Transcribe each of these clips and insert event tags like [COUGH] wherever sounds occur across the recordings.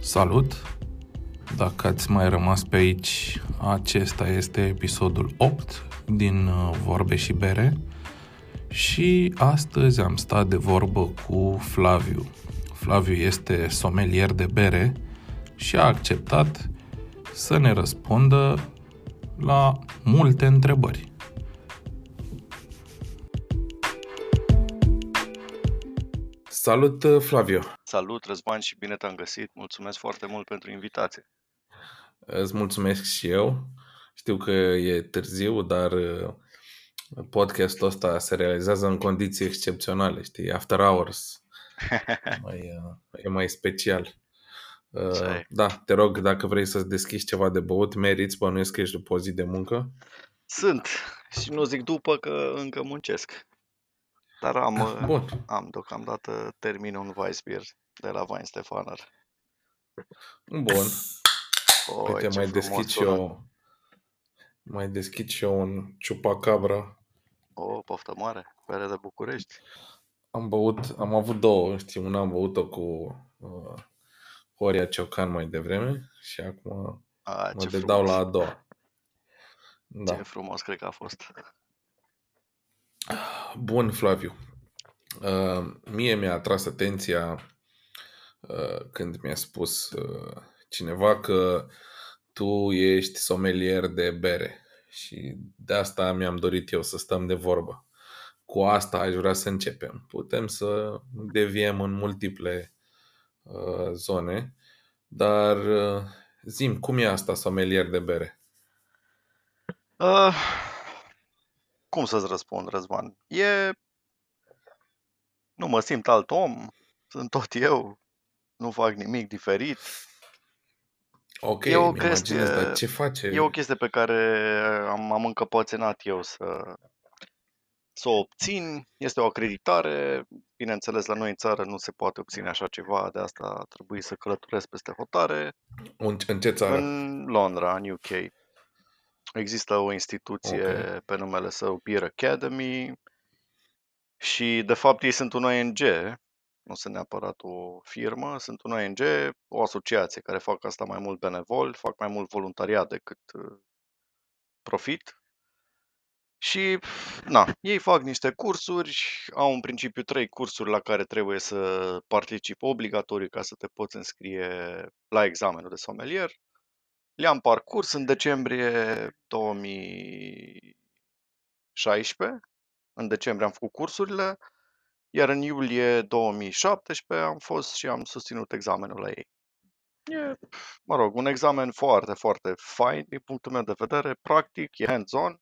Salut! Dacă ați mai rămas pe aici, acesta este episodul 8 din uh, Vorbe și Bere și astăzi am stat de vorbă cu Flaviu. Flaviu este somelier de bere și a acceptat să ne răspundă la multe întrebări. Salut, uh, Flavio! Salut, Răzvan, și bine te-am găsit. Mulțumesc foarte mult pentru invitație. Îți mulțumesc și eu. Știu că e târziu, dar uh, podcastul ăsta se realizează în condiții excepționale, știi? After hours. [LAUGHS] mai, uh, e mai special. Uh, da, te rog, dacă vrei să-ți deschizi ceva de băut, meriți, bănuiesc că ești după o zi de muncă. Sunt. Și nu zic după că încă muncesc. Dar am, Ah, Bun. am deocamdată termin un Weissbier de la Wein Stefaner. Bun. Oi, Uite, ce mai frumos deschid și sună. eu mai deschid și eu un ciupacabra. O, poftă mare, bere de București. Am băut, am avut două, știi, una am băut-o cu uh, Horia Ciocan mai devreme și acum A, mă ce dedau frumos. la a doua. Ce Da. frumos cred că a fost. [SIGHS] Bun, Flaviu. Uh, mie mi-a atras atenția uh, când mi-a spus uh, cineva că tu ești somelier de bere și de asta mi-am dorit eu să stăm de vorbă. Cu asta aș vrea să începem. Putem să deviem în multiple uh, zone, dar uh, zim, cum e asta somelier de bere? Uh, cum să-ți răspund, Răzvan? E... Nu mă simt alt om, sunt tot eu, nu fac nimic diferit. Ok, E o îmi imaginez, chestie- dar ce face? E o chestie pe care am, am încăpățânat eu să, să o obțin. Este o acreditare. Bineînțeles, la noi în țară nu se poate obține așa ceva, de asta a trebuit să călătoresc peste hotare. Un, în ce țară? În Londra, în UK, există o instituție Ok. pe numele său Beer Academy și, de fapt, ei sunt un ONG, nu sunt neapărat o firmă, sunt un ONG, o asociație care fac asta mai mult benevol, fac mai mult voluntariat decât uh, profit. Și, na, ei fac niște cursuri, au în principiu trei cursuri la care trebuie să participi obligatoriu ca să te poți înscrie la examenul de sommelier. Le-am parcurs în decembrie 2016, în decembrie am făcut cursurile, iar în iulie 2017 am fost și am susținut examenul la ei. E, mă rog, un examen foarte, foarte fain din punctul meu de vedere, practic, e hands-on.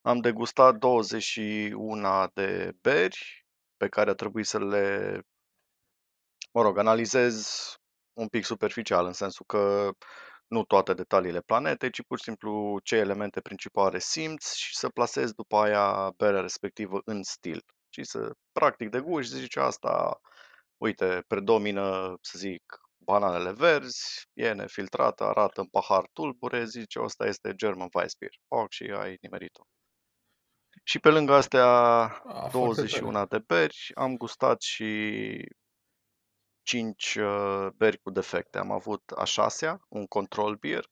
Am degustat 21 de beri pe care a trebuit să le, mă rog, analizez un pic superficial, în sensul că nu toate detaliile planetei, ci pur și simplu ce elemente principale simți și să plasezi după aia berea respectivă în stil. Și să practic de gust și zici asta, uite, predomină, să zic, bananele verzi, e nefiltrată, arată în pahar tulbure, zice, ăsta este German Weissbier. Pac și ai nimerit-o. Și pe lângă astea Ah, foarte 21 de beri, am gustat și 5 uh, beri cu defecte. Am avut a șasea, un control beer,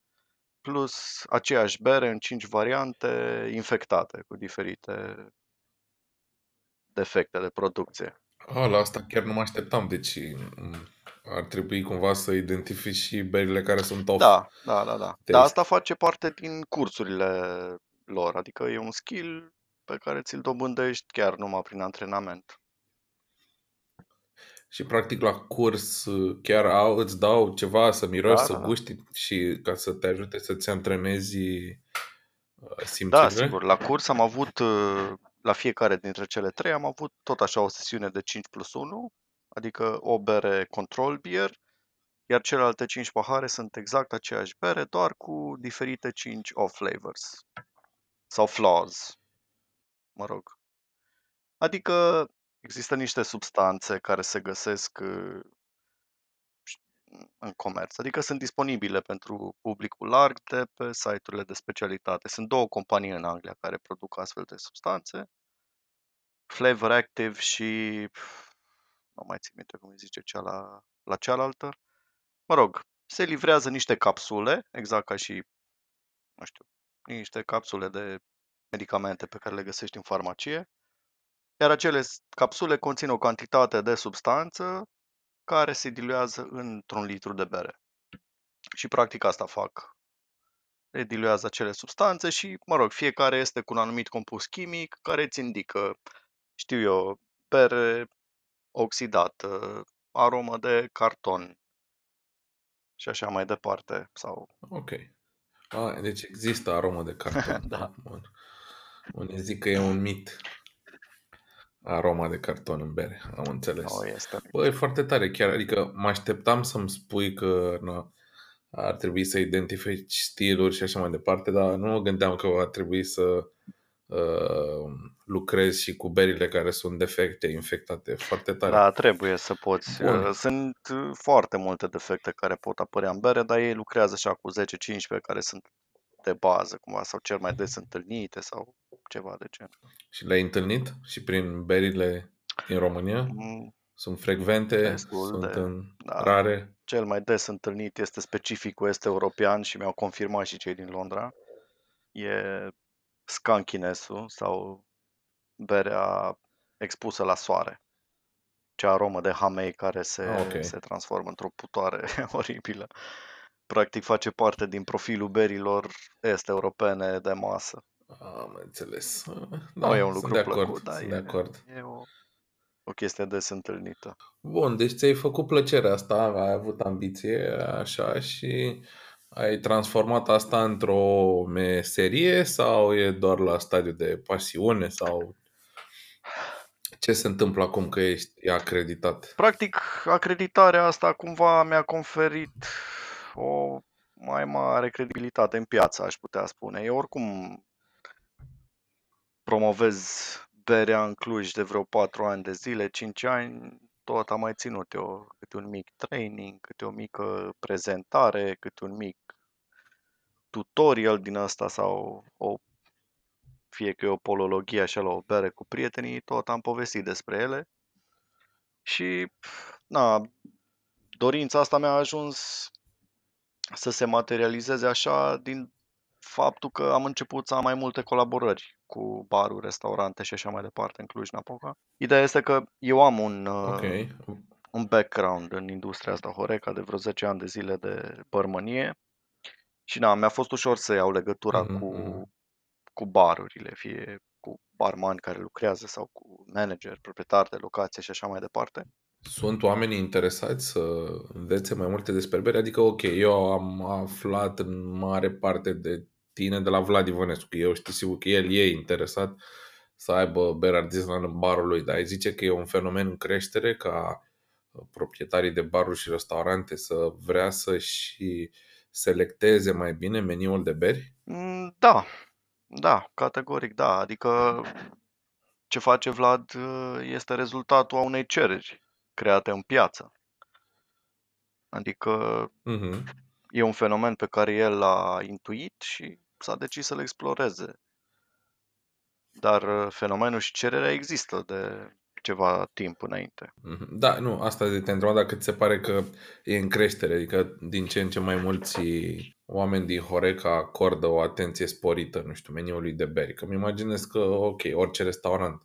plus aceeași bere în 5 variante infectate cu diferite defecte de producție. Ah, la asta chiar nu mă așteptam, deci m, ar trebui cumva să identifici și berile care sunt off. Da, da, da, da. Dar Taste. asta face parte din cursurile lor, adică e un skill pe care ți-l dobândești chiar numai prin antrenament. Și practic la curs chiar au, îți dau ceva să miroși, Da, să da, da. guști și ca să te ajute să-ți antrenezi uh, Da, simțurile. sigur. La curs am avut, uh, la fiecare dintre cele trei, am avut tot așa o sesiune de 5 plus 1, adică o bere control beer, iar celelalte 5 pahare sunt exact aceeași bere, doar cu diferite 5 off flavors sau flaws, mă rog. Adică există niște substanțe care se găsesc uh, în comerț, adică sunt disponibile pentru publicul larg de pe site-urile de specialitate. Sunt două companii în Anglia care produc astfel de substanțe, Flavor Active și nu mai țin minte cum îi zice cea la, la cealaltă. mă rog, se livrează niște capsule, exact ca și, nu știu, niște capsule de medicamente pe care le găsești în farmacie, iar acele capsule conțin o cantitate de substanță care se diluează într-un litru de bere. Și practic asta fac. Le diluează acele substanțe și, mă rog, fiecare este cu un anumit compus chimic care îți indică, știu eu, bere oxidată, aromă de carton și așa mai departe. Sau... Ok. A, deci există aromă de carton. [LAUGHS] da. Bun. Unii zic că e un mit aroma de carton în bere, am înțeles. Nu este. Bă, e foarte tare chiar, adică mă așteptam să-mi spui că na, ar trebui să identifici stiluri și așa mai departe, dar nu mă gândeam că va trebui să uh, lucrezi și cu berile care sunt defecte, infectate. Foarte tare. Da, trebuie să poți. Bun. Uh, Sunt uh, foarte multe defecte care pot apărea în bere, dar ei lucrează așa cu 10-15 care sunt de bază, cumva, sau cel mai des întâlnite sau ceva de genul. Și le-ai întâlnit și prin berile din România? Mm, Sunt frecvente? Destul sunt de, în da. rare? Cel mai des întâlnit este specificul este european și mi-au confirmat și cei din Londra. E skankinesul sau berea expusă la soare. Ce aromă de hamei care se, Ah, ok. se transformă într-o putoare [LAUGHS] oribilă. Practic face parte din profilul berilor este europene de masă. Am înțeles. Da, nu e un lucru sunt de plăcut, acord, dar sunt e, de acord. e o, o chestie des întâlnită. Bun, deci ți-ai făcut plăcerea asta, ai avut ambiție, așa, și ai transformat asta într-o meserie sau e doar la stadiu de pasiune sau ce se întâmplă acum că ești acreditat? Practic, acreditarea asta cumva mi-a conferit o mai mare credibilitate în piață, aș putea spune. Eu oricum promovez berea în Cluj de vreo 4 ani de zile, 5 ani, tot am mai ținut eu câte un mic training, câte o mică prezentare, câte un mic tutorial din asta sau o fie că e o polologie așa la o bere cu prietenii, tot am povestit despre ele. Și, na, dorința asta mi-a ajuns să se materializeze așa din faptul că am început să am mai multe colaborări cu baruri, restaurante și așa mai departe în Cluj-Napoca. Ideea este că eu am un, Ok. uh, un background în industria asta Horeca de vreo 10 ani de zile de bărmănie și na, mi-a fost ușor să iau legătura Mhm, cu, mhm. cu barurile, fie cu barmani care lucrează sau cu manager, proprietar de locație și așa mai departe. Sunt oamenii interesați să învețe mai multe despre bere? Adică, ok, eu am aflat în mare parte de tine de la Vlad Ivănescu. Eu știu sigur că el e interesat să aibă bere artizanală în barul lui, dar ai zice că e un fenomen în creștere ca proprietarii de baruri și restaurante să vrea să și selecteze mai bine meniul de beri? Mm, Da, da, categoric da. Adică ce face Vlad uh, este rezultatul a unei cereri create în piață. Adică Mhm. e un fenomen pe care el l-a intuit și s-a decis să-l exploreze. Dar uh, fenomenul și cererea există de ceva timp înainte. Mhm. Da, nu, asta de te întreba dacă ți se pare că e în creștere, adică din ce în ce mai mulți oameni din Horeca acordă o atenție sporită, nu știu, meniului de beri. Că îmi imaginez că, ok, orice restaurant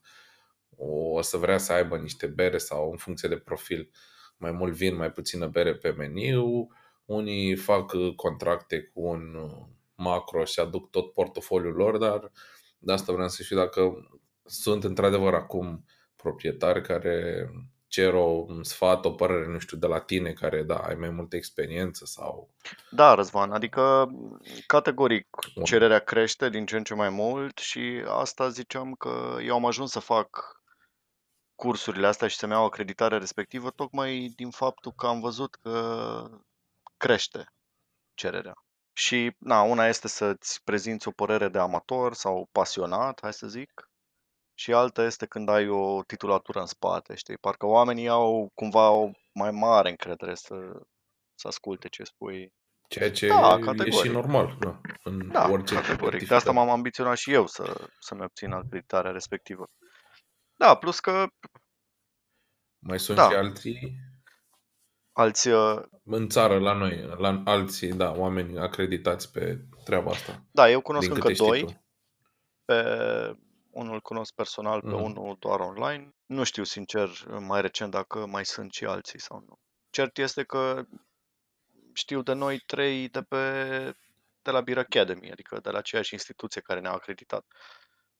o să vrea să aibă niște bere sau în funcție de profil, mai mult vin, mai puțină bere pe meniu, unii fac uh, contracte cu un uh, macro și aduc tot portofoliul lor, dar de asta vreau să știu dacă sunt într-adevăr acum proprietari care cer o, un sfat, o părere, nu știu, de la tine, care, da, ai mai multă experiență sau... Da, Răzvan, adică categoric Bun. cererea crește din ce în ce mai mult și asta ziceam că eu am ajuns să fac cursurile astea și să-mi iau acreditarea respectivă tocmai din faptul că am văzut că crește cererea. Și, na, una este să-ți prezinți o părere de amator sau pasionat, hai să zic, și alta este când ai o titulatură în spate, știi? Parcă oamenii au cumva o mai mare încredere să, să asculte ce spui. Ceea ce Da, e și categoric. normal, da, în Da, orice categoric. De activitate. asta m-am ambiționat și eu să, să-mi obțin acreditarea respectivă. Da, plus că Mai sunt Da. și alții Alți, uh, În țară, la noi, la alții, da, oameni acreditați pe treaba asta. da, eu cunosc Din încă câte știi doi, tu. pe unul îl cunosc personal, pe Mhm. unul doar online. Nu știu sincer mai recent dacă mai sunt și alții sau nu. Cert este că știu de noi trei de pe de la Beer Academy, adică de la aceeași instituție care ne-a acreditat.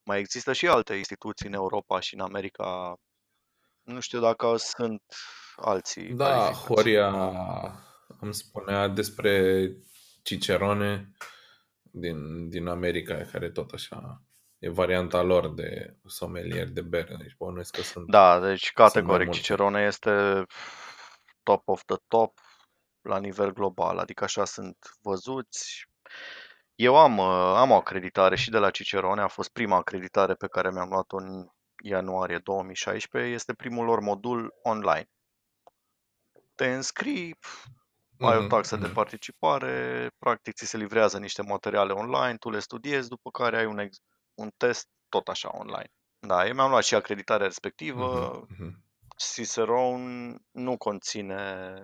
Mai există și alte instituții în Europa și în America. Nu știu dacă sunt alții Da, calificați. Horia îmi spunea despre Cicerone din, din America, care tot așa e varianta lor de sommelier de bere. Deci bănuiesc că sunt Da, deci Sunt mai categoric multe. Cicerone este top of the top la nivel global, adică așa sunt văzuți. Eu am, uh, am o acreditare și de la Cicerone, a fost prima acreditare pe care mi-am luat-o în ianuarie 2016, este primul lor modul online. Te înscrii, pf, ai o Mhm, taxă de mhm. participare, practic ți se livrează niște materiale online, tu le studiezi, după care ai un, ex- un test tot așa online. Da, eu mi-am luat și acreditarea respectivă, Mhm, mhm. Cicerone nu conține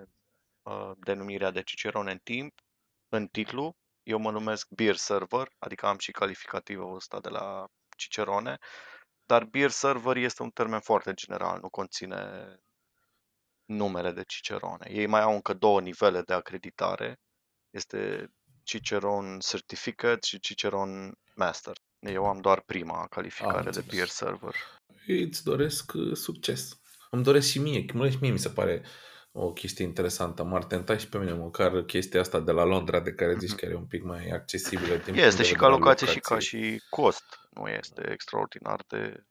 uh, denumirea de Cicerone în timp, în titlu. Eu mă numesc Beer Server, adică am și calificativul ăsta de la Cicerone, dar Beer Server este un termen foarte general, nu conține numele de Cicerone. Ei mai au încă două nivele de acreditare. Este Cicerone Certificate și Cicerone Master. Eu am doar prima calificare de înțeles. Beer Server. Îți doresc uh, succes. Îmi doresc și mie. Mă și mie mi se pare o chestie interesantă. M-ar tenta și pe mine măcar chestia asta de la Londra de care zici Mhm. că e un pic mai accesibilă din punct Este de și ca vedere al locație și ca locației. și cost. Nu este extraordinar de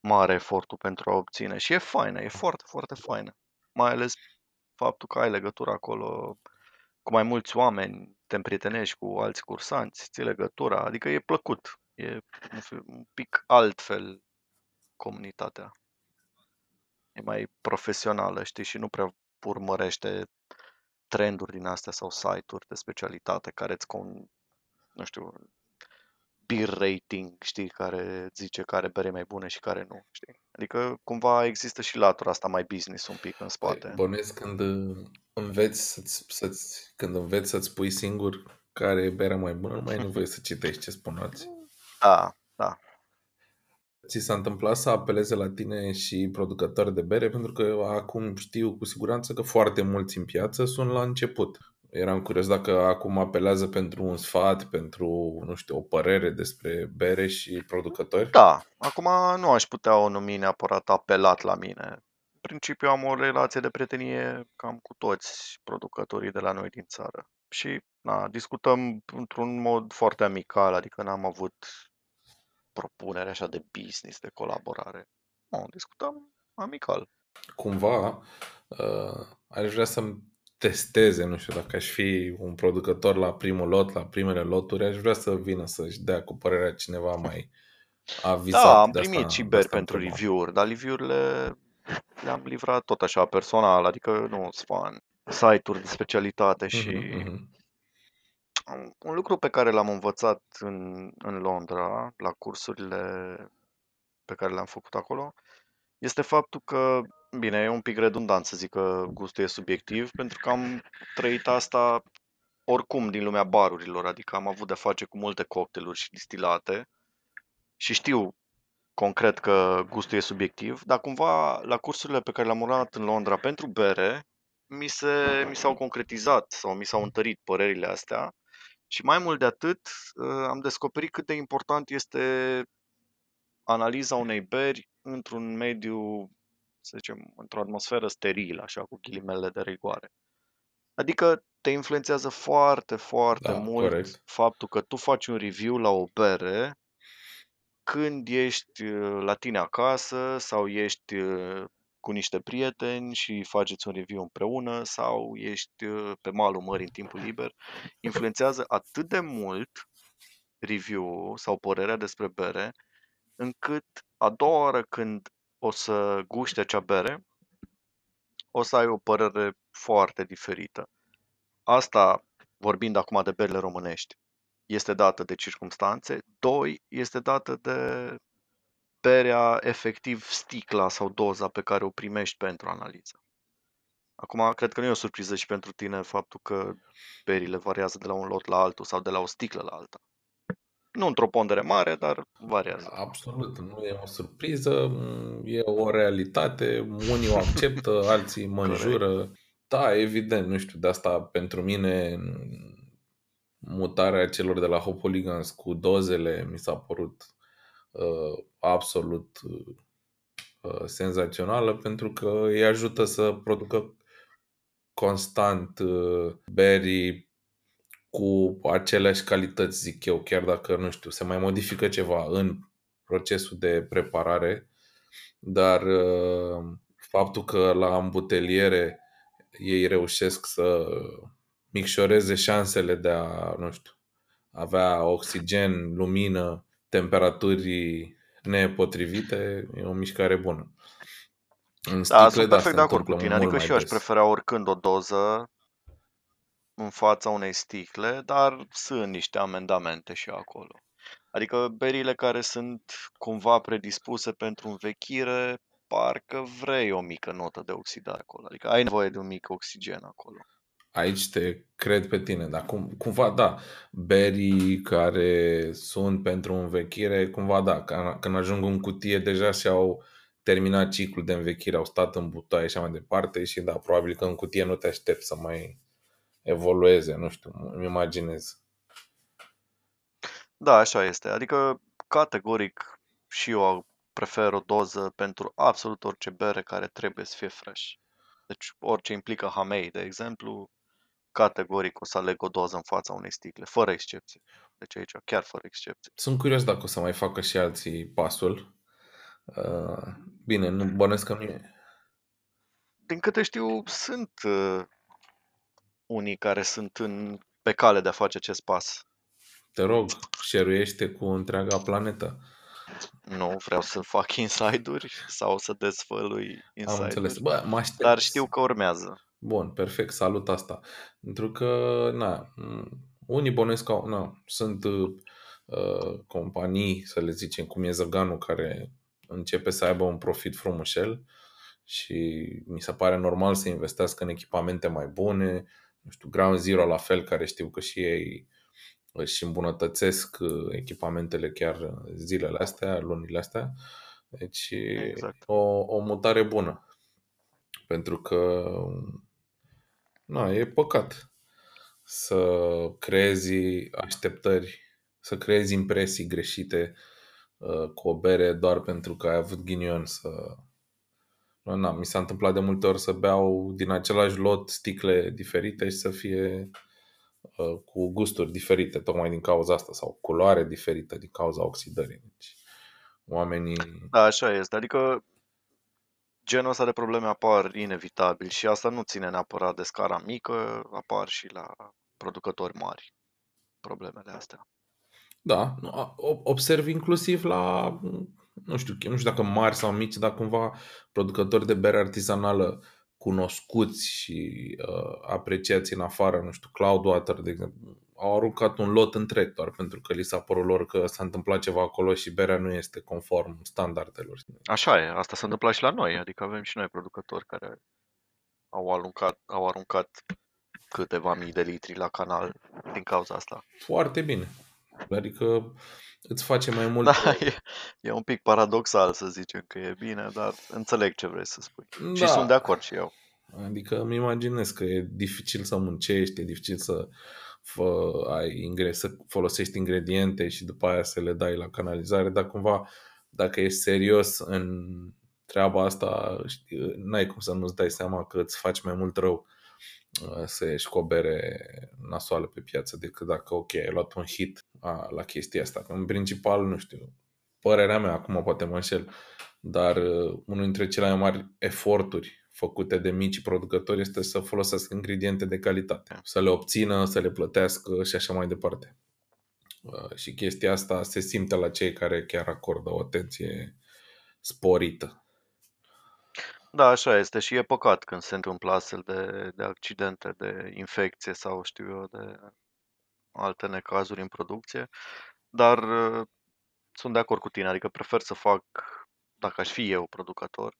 mare efortul pentru a obține. Și e faină, e foarte, foarte faină. Mai ales faptul că ai legătură acolo cu mai mulți oameni, te împrietenești cu alți cursanți, ții legătura, adică e plăcut. E un fel- un pic altfel comunitatea. E mai profesională, știi, și nu prea urmărește trenduri din astea sau site-uri de specialitate care îți con, nu știu, peer rating, știi, care zice care bere e mai bună și care nu, știi? Adică cumva există și latura asta mai business un pic în Păi, spate. bănuiesc când uh, înveți să-ți, să-ți, când înveți să-ți pui singur care e berea mai bună, nu mai ai nevoie să citești ce spun alții. Da, da. Ți s-a întâmplat să apeleze la tine și producători de bere? Pentru că acum știu cu siguranță că foarte mulți în piață sunt la început. Eram curios dacă acum apelează pentru un sfat, pentru, nu știu, o părere despre bere și producători. Da, acum nu aș putea o numi neapărat apelat la mine. În principiu am o relație de prietenie cam cu toți producătorii de la noi din țară. Și na, discutăm într-un mod foarte amical, adică n-am avut propunere așa de business, de colaborare. Nu, discutăm amical. Cumva, uh, aș vrea să-mi testeze, nu știu, dacă aș fi un producător la primul lot, la primele loturi, aș vrea să vină să-și dea cu părerea cineva mai [LAUGHS] avizat Da, am de primit asta, și de beri asta pentru întrebam. review-uri, dar review-urile le-am livrat tot așa personal, adică nu sunt fan site-uri de specialitate și Mhm, mhm. Um, Un lucru pe care l-am învățat în, în Londra, la cursurile pe care le-am făcut acolo, este faptul că, bine, e un pic redundant să zic că gustul e subiectiv, pentru că am trăit asta oricum din lumea barurilor, adică am avut de face cu multe cocktailuri și distilate și știu concret că gustul e subiectiv, dar cumva la cursurile pe care le-am urmat în Londra pentru bere, mi, se, mi s-au concretizat sau mi s-au întărit părerile astea și mai mult de atât, uh, am descoperit cât de important este analiza unei beri într-un mediu, să zicem, într-o atmosferă sterilă, așa, cu ghilimele de rigoare. Adică te influențează foarte, foarte Da, mult corect. faptul că tu faci un review la o bere când ești uh, la tine acasă sau ești uh, cu niște prieteni și faceți un review împreună sau ești uh, pe malul mării în timpul liber, influențează atât de mult review sau părerea despre bere, încât a doua oară când o să guști acea bere, o să ai o părere foarte diferită. Asta, vorbind acum de berile românești, este dată de circumstanțe. Doi, este dată de berea, efectiv sticla sau doza pe care o primești pentru analiză. Acum, cred că nu e o surpriză și pentru tine faptul că berile variază de la un lot la altul sau de la o sticlă la alta. Nu într-o pondere mare, dar variază. Absolut, nu e o surpriză, e o realitate, unii o acceptă, [LAUGHS] alții mă înjură. Da, evident, nu știu, de asta pentru mine mutarea celor de la Hopoligans cu dozele mi s-a părut uh, absolut uh, senzațională pentru că îi ajută să producă constant uh, berii cu aceleași calități, zic eu, chiar dacă, nu știu, se mai modifică ceva în procesul de preparare, dar uh, faptul că la îmbuteliere ei reușesc să micșoreze șansele de a, nu știu, avea oxigen, lumină, temperaturi nepotrivite, e o mișcare bună. În sticle, da, sunt perfect de acord cu tine. Adică și eu aș prefera oricând o doză în fața unei sticle, dar sunt niște amendamente și acolo. Adică berile care sunt cumva predispuse pentru învechire, parcă vrei o mică notă de oxidare acolo. Adică ai nevoie de un mic oxigen acolo. Aici te cred pe tine, dar cum, cumva da, berii care sunt pentru învechire, cumva da, când ajung în cutie deja și-au terminat ciclul de învechire, au stat în butoaie și așa mai departe și da, probabil că în cutie nu te aștept să mai evolueze, nu știu, îmi imaginez. Da, așa este. Adică, categoric, și eu prefer o doză pentru absolut orice bere care trebuie să fie fresh. Deci orice implică hamei, de exemplu, categoric o să aleg o doză în fața unei sticle, fără excepție. Deci aici chiar fără excepție. Sunt curios dacă o să mai facă și alții pasul. Uh, bine, nu bănesc că nu e. Din câte știu, sunt uh, unii care sunt în, pe cale de a face acest pas. Te rog, șeruiește cu întreaga planetă. Nu vreau să fac inside-uri sau să dezvălui inside-uri. Am înțeles. Bă, mă dar știu că urmează. Bun, perfect, salut asta. Pentru că, na, unii bănuiesc că na, sunt uh, companii, să le zicem, cum e Zăganu, care începe să aibă un profit frumușel și mi se pare normal să investească în echipamente mai bune, nu știu, Ground Zero la fel, care știu că și ei își îmbunătățesc uh, echipamentele chiar zilele astea, lunile astea. Deci exact. o, o mutare bună. Pentru că na, e păcat să creezi așteptări, să creezi impresii greșite uh, cu o bere doar pentru că ai avut ghinion să... Na, mi s-a întâmplat de multe ori să beau din același lot sticle diferite și să fie uh, cu gusturi diferite, tocmai din cauza asta, sau culoare diferită din cauza oxidării. Deci, oamenii... Da, așa este. Adică genul ăsta de probleme apar inevitabil și asta nu ține neapărat de scara mică, apar și la producători mari problemele astea. Da, observ inclusiv la, nu știu, nu știu dacă mari sau mici, dar cumva producători de bere artizanală cunoscuți și uh, apreciați în afară, nu știu, Cloudwater, de exemplu, au aruncat un lot întreg doar pentru că li s-a părut lor că s-a întâmplat ceva acolo și berea nu este conform standardelor. Așa e, asta s-a întâmplat și la noi, adică avem și noi producători care au aruncat, au aruncat câteva mii de litri la canal din cauza asta. Foarte bine. Adică îți face mai mult. [LAUGHS] Da, e, e un pic paradoxal să zicem că e bine, dar înțeleg ce vrei să spui. Da. Și sunt de acord și eu. Adică îmi imaginez că e dificil să muncești, e dificil să fă, ai ingre, să folosești ingrediente și după aia să le dai la canalizare, dar cumva dacă ești serios în treaba asta, n-ai cum să nu-ți dai seama că îți faci mai mult rău uh, să ieși cu o bere nasoală pe piață decât dacă, ok, ai luat un hit a, la chestia asta. În principal, nu știu, părerea mea, acum poate mă înșel, dar uh, unul dintre cele mai mari eforturi făcute de mici producători este să folosească ingrediente de calitate, să le obțină, să le plătească și așa mai departe. Uh, și chestia asta se simte la cei care chiar acordă o atenție sporită. Da, așa este. Și e păcat când se întâmplă astfel de, de accidente, de infecție sau știu eu, de alte necazuri în producție, dar uh, sunt de acord cu tine, adică prefer să fac, dacă aș fi eu producător,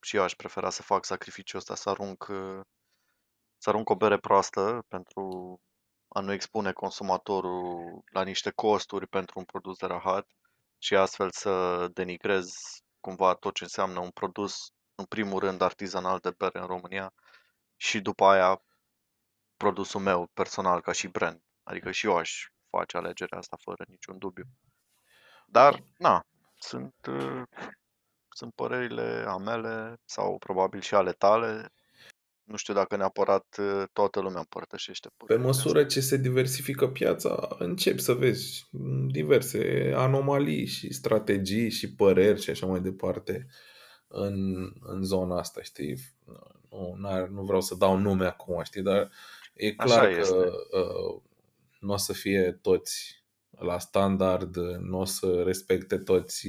și eu aș prefera să fac sacrificiul ăsta, să arunc, uh, să arunc o bere proastă pentru a nu expune consumatorul la niște costuri pentru un produs de rahat și astfel să denigrez cumva tot ce înseamnă un produs, în primul rând, artizanal de bere în România și după aia produsul meu personal ca și brand. Adică și eu aș face alegerea asta fără niciun dubiu. Dar, na, sunt, uh, sunt părerile a mele sau probabil și ale tale. Nu știu dacă neapărat uh, toată lumea împărtășește Pe părerile măsură astea. ce se diversifică piața, începi să vezi diverse anomalii și strategii și păreri și așa mai departe în, în zona asta, știi? Nu, n-ar- nu vreau să dau nume acum, știi, dar e clar Așa că este. uh, nu o să fie toți la standard, nu o să respecte toți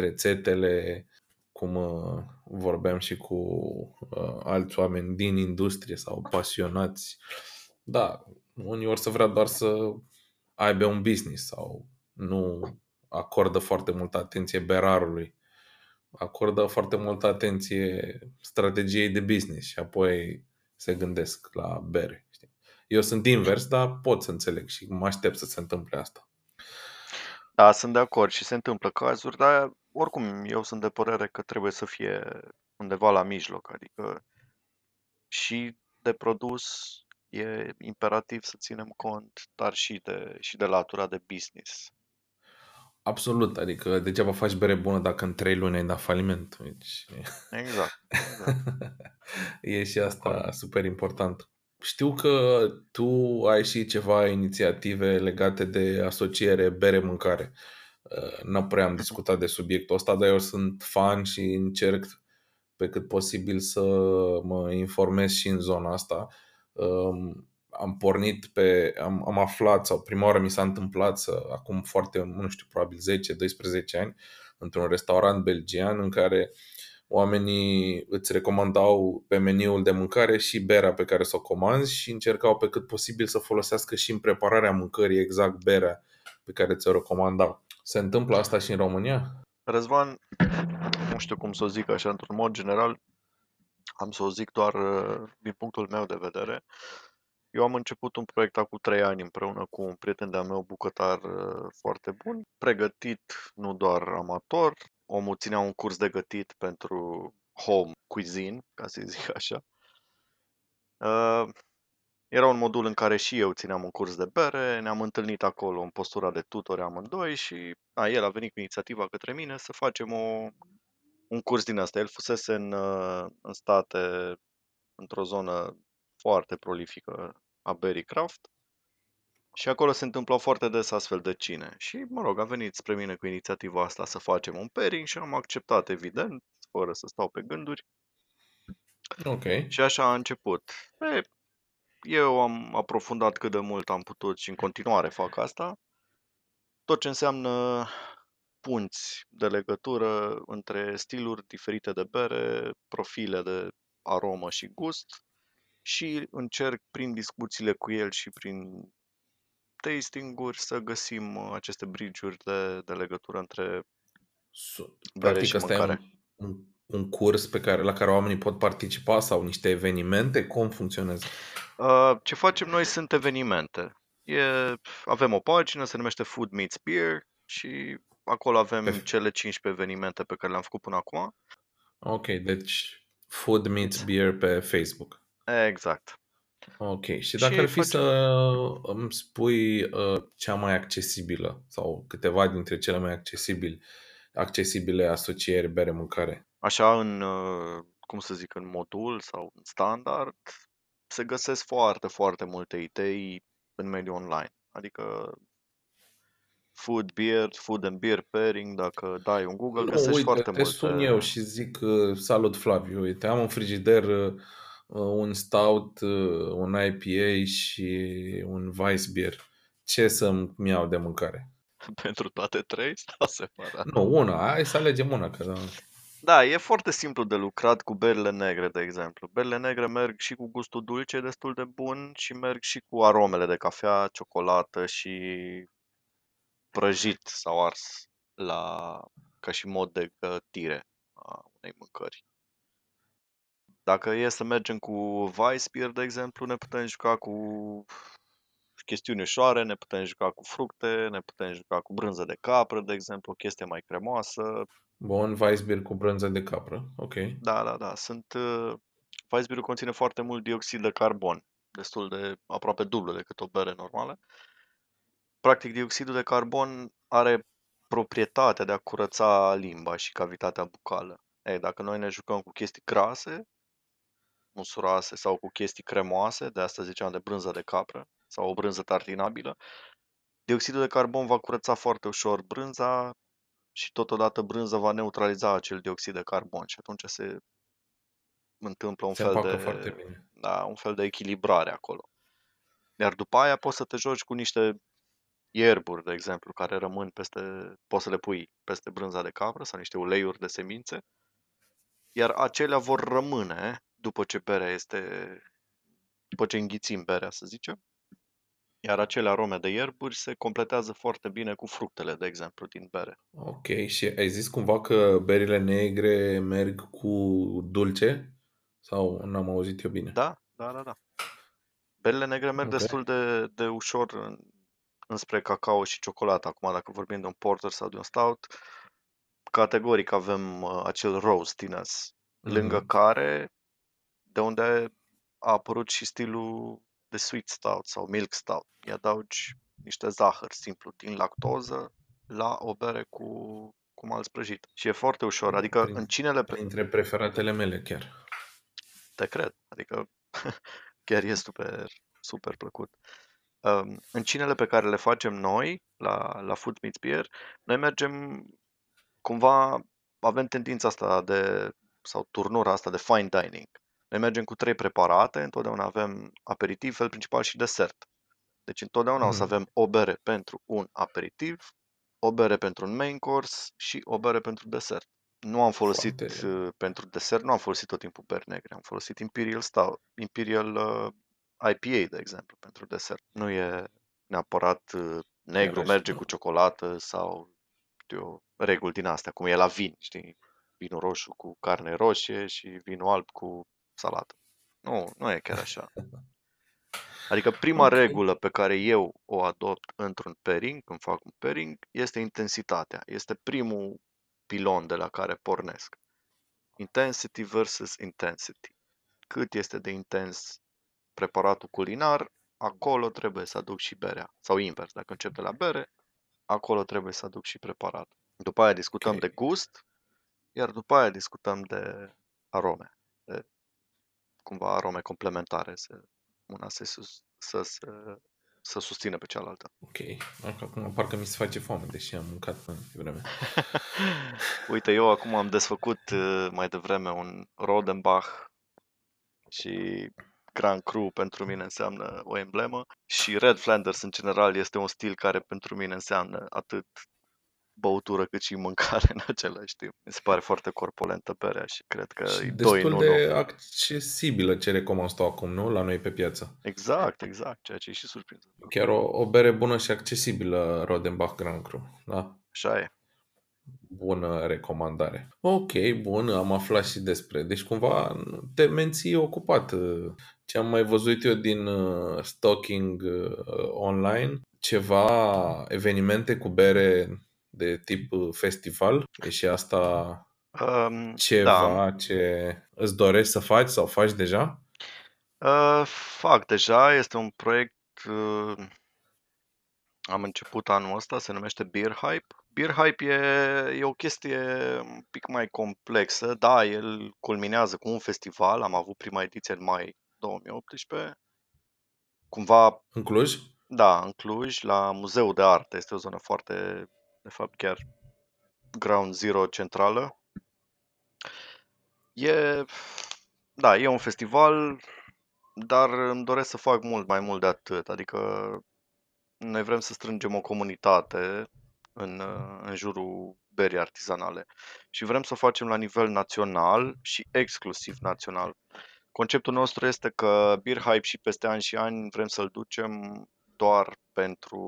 rețetele, cum uh, vorbeam și cu uh, alți oameni din industrie sau pasionați. Da, unii or să vrea doar să aibă un business sau nu acordă foarte multă atenție berarului. Acordă foarte multă atenție strategiei de business și apoi se gândesc la bere. Știi? Eu sunt invers, dar pot să înțeleg și mă aștept să se întâmple asta. Da, sunt de acord și se întâmplă cazuri, dar oricum eu sunt de părere că trebuie să fie undeva la mijloc, adică și de produs e imperativ să ținem cont, dar și de, și de latura de business. Absolut, adică degeaba faci bere bună dacă în trei luni ai dat faliment. Deci, Exact, exact. [LAUGHS] e și De asta acord. super important. Știu că tu ai și ceva inițiative legate de asociere bere-mâncare. Uh, Nu prea am Mhm. discutat de subiectul ăsta, dar eu sunt fan și încerc pe cât posibil să mă informez și în zona asta. Um, Am pornit pe, am, am aflat, sau prima oară mi s-a întâmplat să, acum foarte, nu știu, probabil 10-12 ani, într-un restaurant belgian în care oamenii îți recomandau pe meniul de mâncare și berea pe care să o comanzi și încercau pe cât posibil să folosească și în prepararea mâncării exact berea pe care ți-o recomandau. Se întâmplă asta și în România? Răzvan, nu știu cum să o zic așa, într-un mod general, am să o zic doar uh, din punctul meu de vedere. Eu am început un proiect acum trei ani împreună cu un prieten de-al meu, bucătar uh, foarte bun, pregătit, nu doar amator. Omul ținea un curs de gătit pentru home cuisine, ca să [LAUGHS] zic așa. Uh, Era un modul în care și eu țineam un curs de bere, ne-am întâlnit acolo în postura de tutori amândoi și a, el a venit cu inițiativa către mine să facem o, un curs din asta. El fusese în, uh, în state, într-o zonă foarte prolifică a berii craft și acolo se întâmplau foarte des astfel de cine. Și, mă rog, a venit spre mine cu inițiativa asta să facem un pairing și am acceptat, evident, fără să stau pe gânduri. Ok. Și așa a început. E, eu am aprofundat cât de mult am putut și în continuare fac asta. Tot ce înseamnă punți de legătură între stiluri diferite de bere, profile de aromă și gust și încerc prin discuțiile cu el și prin tasting-uri să găsim uh, aceste bridge-uri de, de legătură între Su- bere Practic și asta e mâncare. un, un, un curs pe care, la care oamenii pot participa sau niște evenimente? Cum funcționează? Uh, Ce facem noi sunt evenimente. E, avem o pagină, se numește Food Meets Beer și acolo avem Pe, cele 15 evenimente pe care le-am făcut până acum. ok, deci Food Meets Beer pe Facebook. Exact. Ok, și dacă Și ar fi să facem... îmi spui uh, cea mai accesibilă sau câteva dintre cele mai accesibile, accesibile asocieri bere-mâncare. Așa în, uh, cum să zic, în modul sau în standard, se găsesc foarte, foarte multe idei în mediul online. Adică food beer, food and beer pairing, dacă dai un Google, Nu, găsești uite, foarte te sun eu multe. și zic uh, salut Flaviu, uite, am în frigider uh, un stout, uh, un IPA și un Weissbier. Ce să-mi iau de mâncare? [LAUGHS] Pentru toate trei sau separat? Nu, una, hai să alegem una, că Da, e foarte simplu de lucrat cu berile negre, de exemplu. Berile negre merg și cu gustul dulce destul de bun și merg și cu aromele de cafea, ciocolată și prăjit sau ars la, ca și mod de gătire a unei mâncări. Dacă e să mergem cu Weissbier, de exemplu, ne putem juca cu chestiuni ușoare, ne putem juca cu fructe, ne putem juca cu brânză de capră, de exemplu, o chestie mai cremoasă. Bun, Weissbier cu brânză de capră, ok. Da, da, da. Sunt, uh, Weissbierul conține foarte mult dioxid de carbon, destul de aproape dublu decât o bere normală. Practic, dioxidul de carbon are proprietatea de a curăța limba și cavitatea bucală. Ei, dacă noi ne jucăm cu chestii grase, musuroase sau cu chestii cremoase, de asta ziceam de brânză de capră sau o brânză tartinabilă, dioxidul de carbon va curăța foarte ușor brânza și totodată brânza va neutraliza acel dioxid de carbon și atunci se întâmplă un Se fel împacă foarte de, bine. da, un fel de echilibrare acolo. Iar după aia poți să te joci cu niște ierburi, de exemplu, care rămân peste, poți să le pui peste brânza de capră sau niște uleiuri de semințe, iar acelea vor rămâne după ce berea este, după ce înghițim berea, să zicem, iar acele arome de ierburi se completează foarte bine cu fructele, de exemplu, din bere. Ok, și ai zis cumva că berile negre merg cu dulce? Sau n-am auzit eu bine? Da, da, da, da. Berile negre merg Ok. destul de, de ușor în, înspre cacao și ciocolată. Acum, dacă vorbim de un porter sau de un stout, categoric avem uh, acel roastiness, lângă Mhm. care, de unde a apărut și stilul de sweet stout sau milk stout. Îi adaugi niște zahăr simplu din lactoză la o bere cu, cu malț prăjit. Și e foarte ușor. Adică Prin- în cinele pe... Printre preferatele mele chiar. Te cred. Adică [LAUGHS] chiar e super, super plăcut. Um, în cinele pe care le facem noi, la, la Food Meets Beer, noi mergem cumva, avem tendința asta de, sau turnura asta de fine dining. Noi mergem cu trei preparate, întotdeauna avem aperitiv, fel principal și desert. Deci întotdeauna o să Mhm. avem o bere pentru un aperitiv, o bere pentru un main course și o bere pentru desert. Nu am folosit Foarte- uh, pentru desert, nu am folosit tot timpul beri negre, am folosit Imperial Stout, Imperial uh, IPA, de exemplu, pentru desert. Nu e neapărat uh, negru, așa, merge da. cu ciocolată sau știu eu, reguli din astea, cum e la vin, știi? Vinul roșu cu carne roșie și vinul alb cu salată. Nu, nu e chiar așa. [LAUGHS] Adică prima Ok. regulă pe care eu o adopt într-un pairing, când fac un pairing, este intensitatea. Este primul pilon de la care pornesc. Intensity versus intensity. Cât este de intens preparatul culinar, acolo trebuie să aduc și berea. Sau invers, dacă încep de la bere, acolo trebuie să aduc și preparat. După aia discutăm Ok. de gust, iar după aia discutăm de arome. De cumva arome complementare. Să, una să, sus, să, să, să susțină pe cealaltă. Ok. Acum parcă mi se face foame, deși am mâncat în vreme. [LAUGHS] Uite, eu acum am desfăcut uh, mai devreme un Rodenbach și Grand Cru pentru mine înseamnă o emblemă și Red Flanders în general este un stil care pentru mine înseamnă atât băutură cât și mâncare [LAUGHS] în același timp. Mi se pare foarte corpolentă berea și cred că Și e doi în destul unul. de accesibilă ce recomand tu acum, nu? La noi pe piață. Exact, exact, ceea ce e și surprinzător. Chiar o, o bere bună și accesibilă Rodenbach Grand Cru. Da? Așa e. Bună recomandare. Ok, bun, am aflat și despre. Deci cumva te menții ocupat. Ce am mai văzut eu din uh, stalking uh, online, ceva evenimente cu bere de tip uh, festival. E și asta Um, ceva da, ce îți dorești să faci sau faci deja? uh, fac deja, este un proiect, uh, am început anul ăsta, se numește Beer Hype. Beer Hype e, e o chestie un pic mai complexă, da, el culminează cu un festival, am avut prima ediție în mai 2018, cumva În Cluj? Da, în Cluj, la Muzeul de Artă. Este o zonă foarte, de fapt, chiar ground zero centrală. E, da, e un festival, dar îmi doresc să fac mult mai mult de atât. Adică noi vrem să strângem o comunitate în, în jurul berii artizanale și vrem să o facem la nivel național și exclusiv național. Conceptul nostru este că Beer Hype și peste ani și ani vrem să-l ducem doar pentru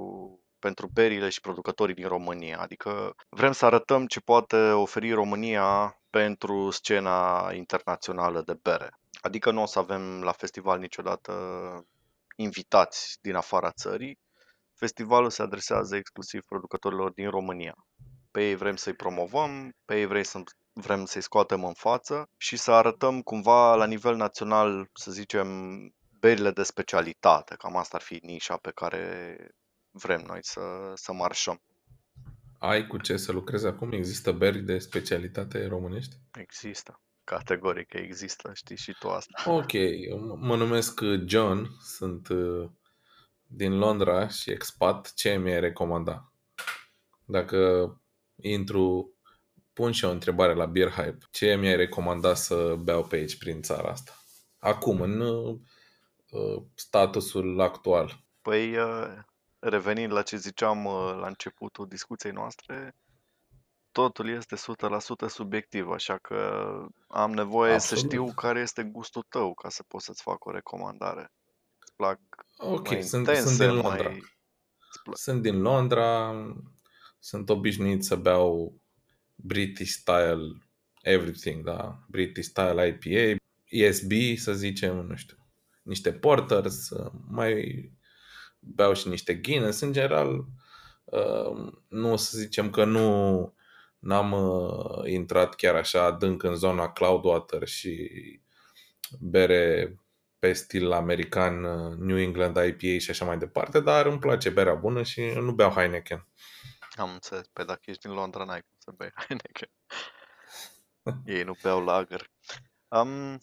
pentru berile și producătorii din România. Adică vrem să arătăm ce poate oferi România pentru scena internațională de bere. Adică nu o să avem la festival niciodată invitați din afara țării. Festivalul se adresează exclusiv producătorilor din România. Pe ei vrem să-i promovăm, pe ei vrem, să, vrem să-i scoatem în față și să arătăm cumva la nivel național, să zicem, berile de specialitate. Cam asta ar fi nișa pe care vrem noi să, să marșăm. Ai cu ce să lucrezi acum? Există beri de specialitate românești? Există. Categoric există, știi și tu asta. Ok, mă numesc John, sunt uh, din Londra și expat. Ce mi-ai recomanda? Dacă intru, pun și o întrebare la Beer Hype. Ce mi-ai recomanda să beau pe aici prin țara asta? Acum, în uh, statusul actual. Păi, uh, revenind la ce ziceam uh, la începutul discuției noastre, totul este 100% subiectiv, așa că am nevoie Absolut. să știu care este gustul tău ca să pot să-ți fac o recomandare. Îți plac ok, mai sunt, intense, sunt din Londra. Mai... Sunt din Londra, sunt obișnuit să beau British style everything, da? British style IPA, ESB, să zicem, nu știu, niște porters, mai beau și niște Guinness. În general, uh, nu să zicem că nu n-am uh, intrat chiar așa adânc în zona Cloudwater și bere pe stil american, uh, New England IPA și așa mai departe, dar îmi place berea bună și nu beau Heineken. Am înțeles. Pe dacă ești din Londra, n-ai cum să bei Heineken. Ei nu beau lager. Um,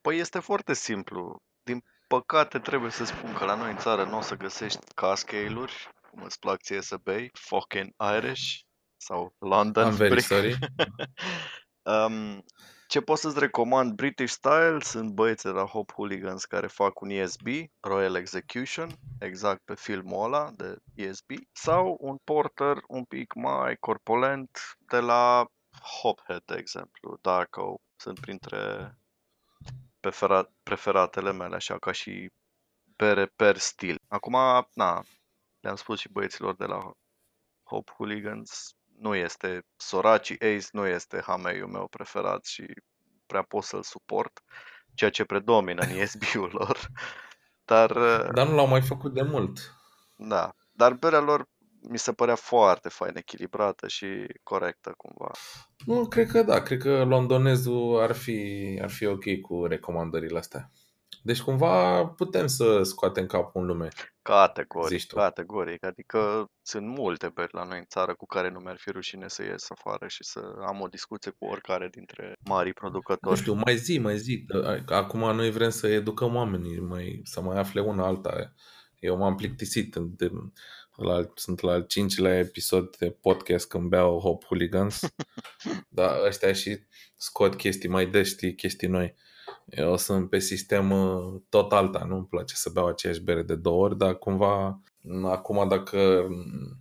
păi este foarte simplu. Din păcate trebuie să spun că la noi în țară nu o să găsești cascale-uri, cum îți plac ție să bei, fucking Irish sau London. I'm very [LAUGHS] sorry. um, ce pot să-ți recomand? British Style sunt băieți de la Hop Hooligans care fac un ESB, Royal Execution, exact pe filmul ăla de ESB, sau un porter un pic mai corpulent de la Hophead, de exemplu, Darko. Sunt printre preferat, preferatele mele, așa ca și bere per stil. Acum, na, le-am spus și băieților de la Hop Hooligans, nu este Sorachi Ace, nu este hameiul meu preferat și prea pot să-l suport, ceea ce predomină în [LAUGHS] ESB-ul lor. Dar, dar nu l-au mai făcut de mult. Da, dar berea lor mi se părea foarte fain echilibrată și corectă cumva. Nu, cred că da, cred că londonezul ar fi, ar fi ok cu recomandările astea. Deci cumva putem să scoatem capul în lume. Categoric, categoric. Adică sunt multe beri la noi în țară cu care nu mi-ar fi rușine să ies afară și să am o discuție cu oricare dintre marii producători. Nu știu, mai zi, mai zi. Acum noi vrem să educăm oamenii, mai, să mai afle una alta. Eu m-am plictisit de, la, sunt la al cincilea episod de podcast când beau Hop Hooligans, [LAUGHS] dar ăștia și scot chestii mai des, știi, chestii noi. Eu sunt pe sistem uh, tot alta, nu-mi place să beau aceeași bere de două ori, dar cumva acum dacă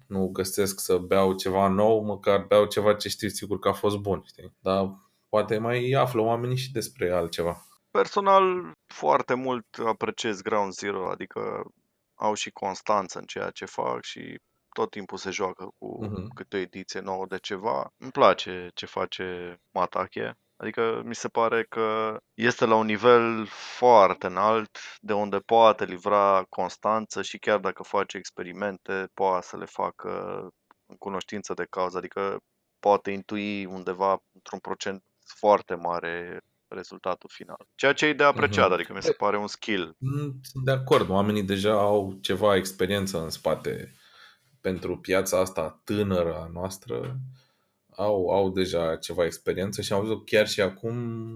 nu găsesc să beau ceva nou, măcar beau ceva ce știu sigur că a fost bun, știi? Dar poate mai află oamenii și despre altceva. Personal, foarte mult apreciez Ground Zero, adică au și constanță în ceea ce fac și tot timpul se joacă cu uh-huh. câte o ediție nouă de ceva. Îmi place ce face Matache. Adică mi se pare că este la un nivel foarte înalt de unde poate livra constanță și chiar dacă face experimente, poate să le facă în cunoștință de cauză, adică poate intui undeva într-un procent foarte mare rezultatul final. Ceea ce e de apreciat, uh-huh. adică mi se pare un skill. Mm, sunt de acord, oamenii deja au ceva experiență în spate pentru piața asta tânără a noastră. Au, au deja ceva experiență și am văzut chiar și acum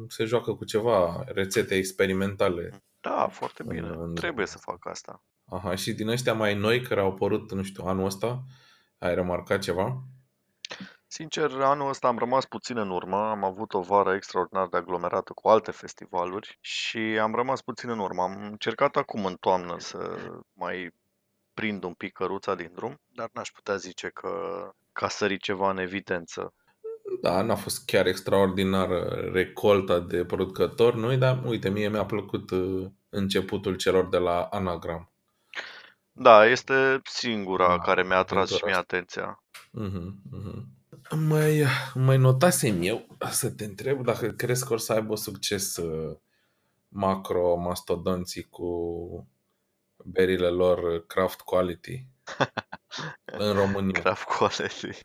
se joacă cu ceva rețete experimentale. Da, foarte bine. În... Trebuie să fac asta. Aha, și din ăștia mai noi care au apărut, nu știu, anul ăsta, ai remarcat ceva? Sincer, anul ăsta am rămas puțin în urmă, am avut o vară extraordinar de aglomerată cu alte festivaluri și am rămas puțin în urmă. Am încercat acum în toamnă să mai prind un pic căruța din drum, dar n-aș putea zice că, ca sări ceva în evidență. Da, n-a fost chiar extraordinar recolta de producători noi, dar uite, mie mi-a plăcut uh, începutul celor de la Anagram. Da, este singura Da, care mi-a atras și aventura mie asta. atenția. Mhm, mhm. Mai, mai notasem eu să te întreb dacă crezi că or să aibă succes uh, macro-mastodonții cu berile lor craft quality în România. [LAUGHS] Craft Quality.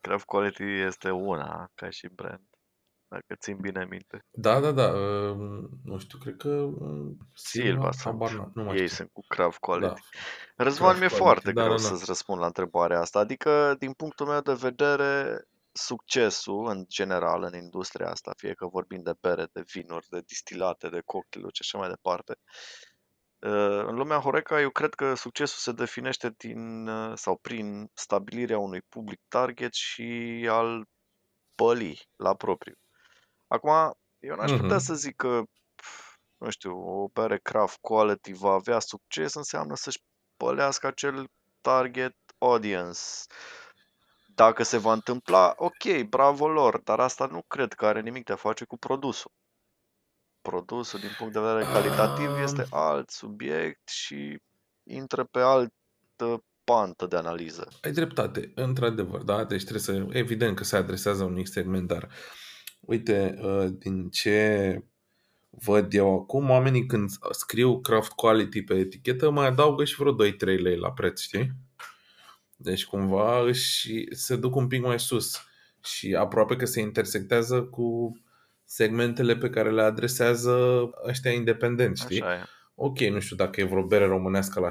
Craft Quality este una ca și brand. Dacă țin bine minte. Da, da, da. uh, Nu știu, cred că uh, Silva habar sunt. n-am, nu mai Ei știu. sunt cu Craft Quality. Da. Răzvan, Craft mi-e quality, foarte da, greu da, da. să-ți răspund la întrebarea asta. Adică, din punctul meu de vedere, succesul în general în industria asta, fie că vorbim de bere, de vinuri, de distilate, de cocktailuri și așa mai departe, uh, în lumea Horeca, eu cred că succesul se definește din, uh, sau prin stabilirea unui public target și al pălii la propriu. Acum, eu n-aș putea Mhm. să zic că, pf, nu știu, o bere craft quality va avea succes, înseamnă să-și pălească acel target audience. Dacă se va întâmpla, ok, bravo lor, dar asta nu cred că are nimic de a face cu produsul. Produsul, din punct de vedere calitativ, este Um, alt subiect și intră pe altă pantă de analiză. ai dreptate, într-adevăr, da? Deci trebuie să, evident că se adresează unui segment, dar uite, uh, din ce văd eu acum, oamenii când scriu craft quality pe etichetă mai adaugă și vreo 2-3 lei la preț, știi? Deci cumva își se duc un pic mai sus și aproape că se intersectează cu segmentele pe care le adresează ăștia independenți, știi? Așa e. Ok, nu știu dacă e vreo bere românească la 6-7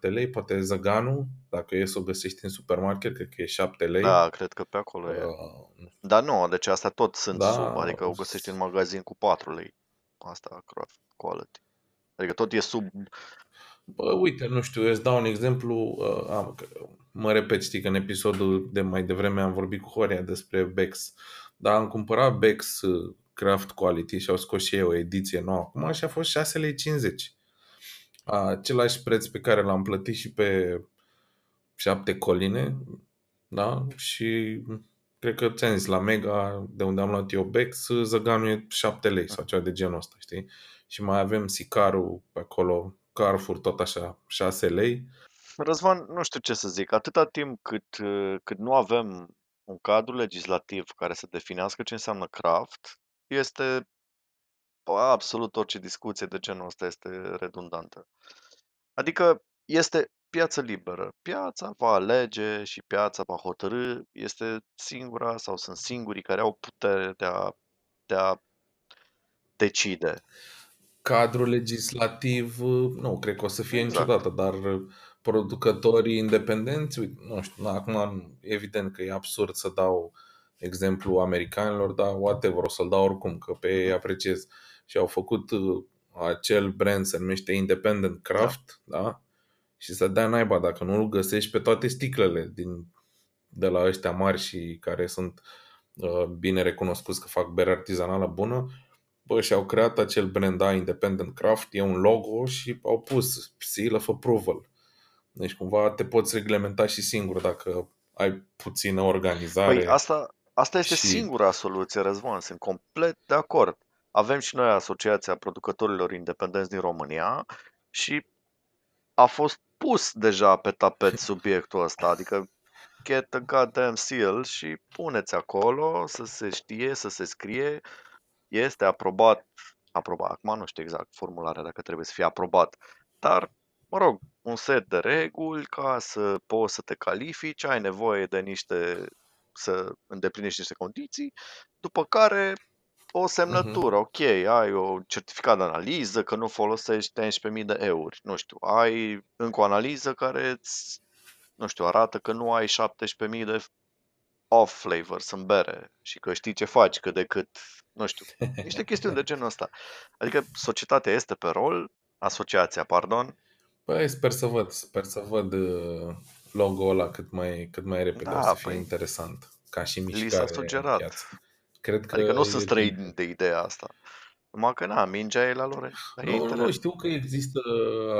lei, poate Zăganu, dacă e să o găsești în supermarket, cred că e 7 lei. Da, cred că pe acolo e. Uh, Dar nu, deci astea tot sunt Da. sub, adică o găsești în magazin cu 4 lei. Asta, craft quality. Adică tot e sub... Bă, uite, nu știu, eu îți dau un exemplu. Uh, am, că- mă repet, știi că în episodul de mai devreme am vorbit cu Horia despre Bex. Dar am cumpărat Bex uh, Craft Quality și au scos și ei o ediție nouă acum și a fost 6,50 lei. Același preț pe care l-am plătit și pe 7 coline, da? Și cred că ți-am zis, la Mega, de unde am luat eu Bex, zăganul e 7 lei sau ceva de genul ăsta, știi? Și mai avem Sicaru pe acolo, Carrefour tot așa, 6 lei. Răzvan, nu știu ce să zic, atâta timp cât, uh, cât nu avem un cadru legislativ care să definească ce înseamnă craft, este absolut orice discuție de genul ăsta este redundantă. Adică este piață liberă. Piața va alege și piața va hotărâ, este singura sau sunt singurii care au putere de a, de a decide. Cadrul legislativ, nu cred că o să fie Exact. niciodată, dar producătorii independenți, uite, nu știu, acum evident că e absurd să dau exemplu americanilor, dar whatever, o să-l dau oricum, că pe ei apreciez. Și au făcut uh, acel brand, se numește Independent Craft, da? da? Și să dea naiba dacă nu-l găsești pe toate sticlele din, de la ăștia mari și care sunt uh, bine recunoscuți că fac bere artizanală bună, bă, și-au creat acel brand, da, Independent Craft, e un logo și au pus Seal of Approval. Deci cumva te poți reglementa și singur dacă ai puțină organizare. Păi asta, asta este și- singura soluție, Răzvan, sunt complet de acord. Avem și noi Asociația Producătorilor Independenți din România și a fost pus deja pe tapet [LAUGHS] subiectul ăsta, adică get a goddamn seal și puneți acolo să se știe, să se scrie, este aprobat, aprobat, acum nu știu exact formularea dacă trebuie să fie aprobat, dar, mă rog, un set de reguli ca să poți să te califici, ai nevoie de niște, să îndeplinești niște condiții, după care o semnătură, ok, ai o certificat de analiză că nu folosești 11.000 de euro, nu știu, ai încă o analiză care îți, nu știu, arată că nu ai 17.000 de off flavors în bere și că știi ce faci, că de cât, nu știu, niște [LAUGHS] chestiuni de genul ăsta. Adică societatea este pe rol, asociația, pardon, Păi sper să văd, sper să văd uh, logo-ul ăla cât mai, cât mai repede, Da, o să fie păi, interesant, ca și li mișcare s-a în sugerat. piață. Cred că Adică nu e sunt timpul. străini de ideea asta. Numai că, na, mingea e la lor. Dar e Nu, nu, interesant. știu că există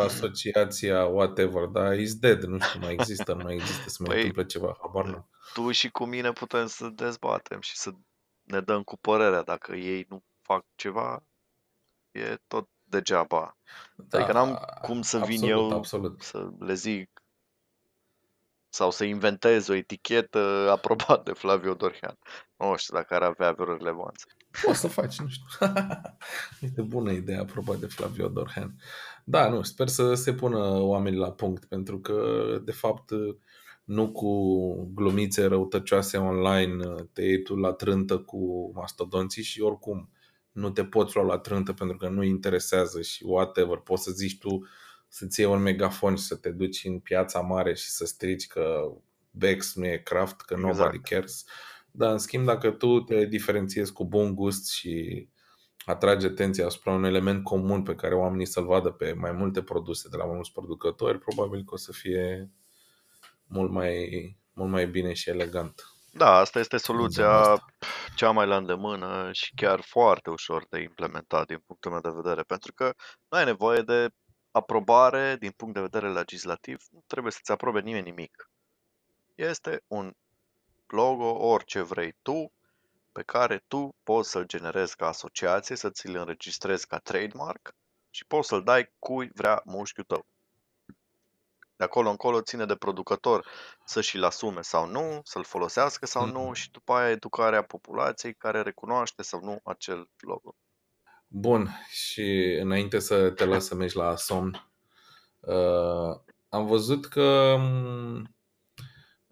asociația whatever, dar is dead, nu știu, mai există, nu mai există, să mai Păi, întâmple ceva, habar nu. tu și cu mine putem să dezbatem și să ne dăm cu părerea. Dacă ei nu fac ceva, e tot degeaba. Da, Adică n-am cum să vin absolut, eu absolut. să le zic sau să inventez o etichetă [LAUGHS] aprobată de Flavio Dorhean. Nu știu dacă ar avea vreo relevanță. Poți să faci, nu știu. [LAUGHS] Este bună idee apropo de Flavio Dorhan. Da, nu, sper să se pună oamenii la punct, pentru că, de fapt, nu cu glumițe răutăcioase online te iei tu la trântă cu mastodonții și oricum nu te poți lua la trântă pentru că nu interesează și whatever, poți să zici tu să-ți iei un megafon și să te duci în piața mare și să strici că Bex nu e craft, că Exact. nobody cares. Dar în schimb dacă tu te diferențiezi cu bun gust și atragi atenția asupra un element comun pe care oamenii să-l vadă pe mai multe produse de la mai mulți producători, probabil că o să fie mult mai, mult mai bine și elegant. Da, asta este în zona soluția asta. cea mai la îndemână și chiar foarte ușor de implementat din punctul meu de vedere, pentru că nu ai nevoie de aprobare din punct de vedere legislativ, nu trebuie să-ți aprobe nimeni nimic. Este un logo, orice vrei tu, pe care tu poți să-l generezi ca asociație, să ți-l înregistrezi ca trademark și poți să-l dai cui vrea mușchiul tău. De acolo încolo ține de producător să și-l asume sau nu, să-l folosească sau nu Mhm. și după aia educarea populației care recunoaște sau nu acel logo. Bun, și înainte să te las să mergi la somn, uh, am văzut că um,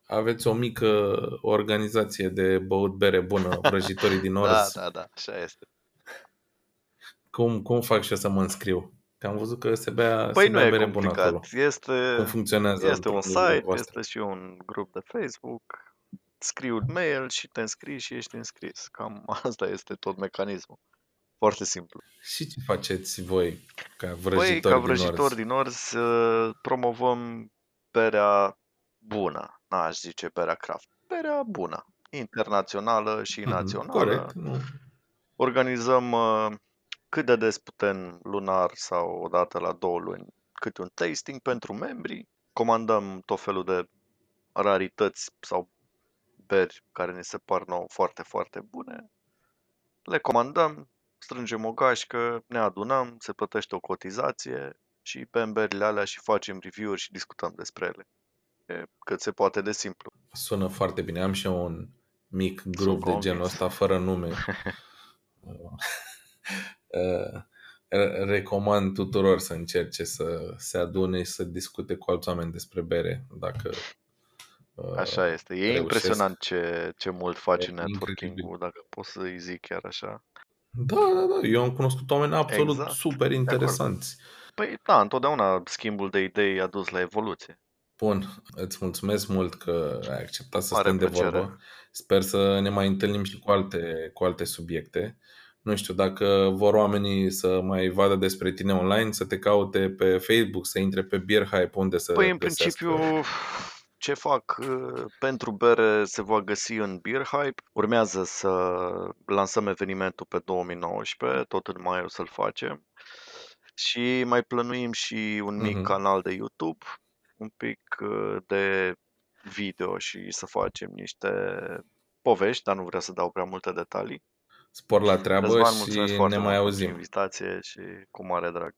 aveți o mică organizație de băut bere bună, vrăjitorii din [LAUGHS] Da, Orz. da, da, așa este. Cum, cum fac și eu să mă înscriu? Că am văzut că se bea, Păi se nu bea e bere bună acolo. complicat. Este, Cum funcționează este un întâlnirile site, voastre? este și un grup de Facebook, scrii un mail și te înscrii și ești înscris. Cam asta este tot mecanismul. Foarte simplu. Și ce faceți voi ca Păi, vrăjitori ca din vrăjitori Orz? din Orz, uh, promovăm berea bună, n-aș zice berea craft, berea bună, internațională și Mhm, națională. Corect. Nu. Organizăm uh, cât de des putem lunar sau o dată la două luni câte un tasting pentru membri. Comandăm tot felul de rarități sau beri care ne se par nou foarte, foarte bune. Le comandăm, strângem o gașcă, ne adunăm, se plătește o cotizație și pe berile alea și facem review-uri și discutăm despre ele. E cât se poate de simplu. Sună foarte bine. Am și eu un mic Sunt grup de genul convins. ăsta, fără nume. [LAUGHS] Uh, re- Recomand tuturor să încerce să se adune și să discute cu alți oameni despre bere, dacă uh, Așa este. E reușesc. impresionant ce, ce mult face E networking-ul, incredibil. dacă pot să-i zic chiar așa. Da, da, da. Eu am cunoscut oameni absolut Exact, super de acord. interesanți. Păi da, întotdeauna schimbul de idei a dus la evoluție. Bun, îți mulțumesc mult că ai acceptat să Mare stăm de plăcere. vorbă. Sper să ne mai întâlnim și cu alte, cu alte subiecte. Nu știu, dacă vor oamenii să mai vadă despre tine online, să te caute pe Facebook, să intre pe Beer Hype, unde să Păi, în găsească. principiu, ce fac uh, pentru bere se va găsi în Beer Hype. Urmează să lansăm evenimentul pe 2019, tot în mai o să-l facem. Și mai plănuim și un mic Mhm. canal de YouTube, un pic uh, de video și să facem niște povești, dar nu vreau să dau prea multe detalii. Spor la treabă Răzvan, și mulțumesc ne foarte mai mult pentru auzim. invitație și cu mare drag.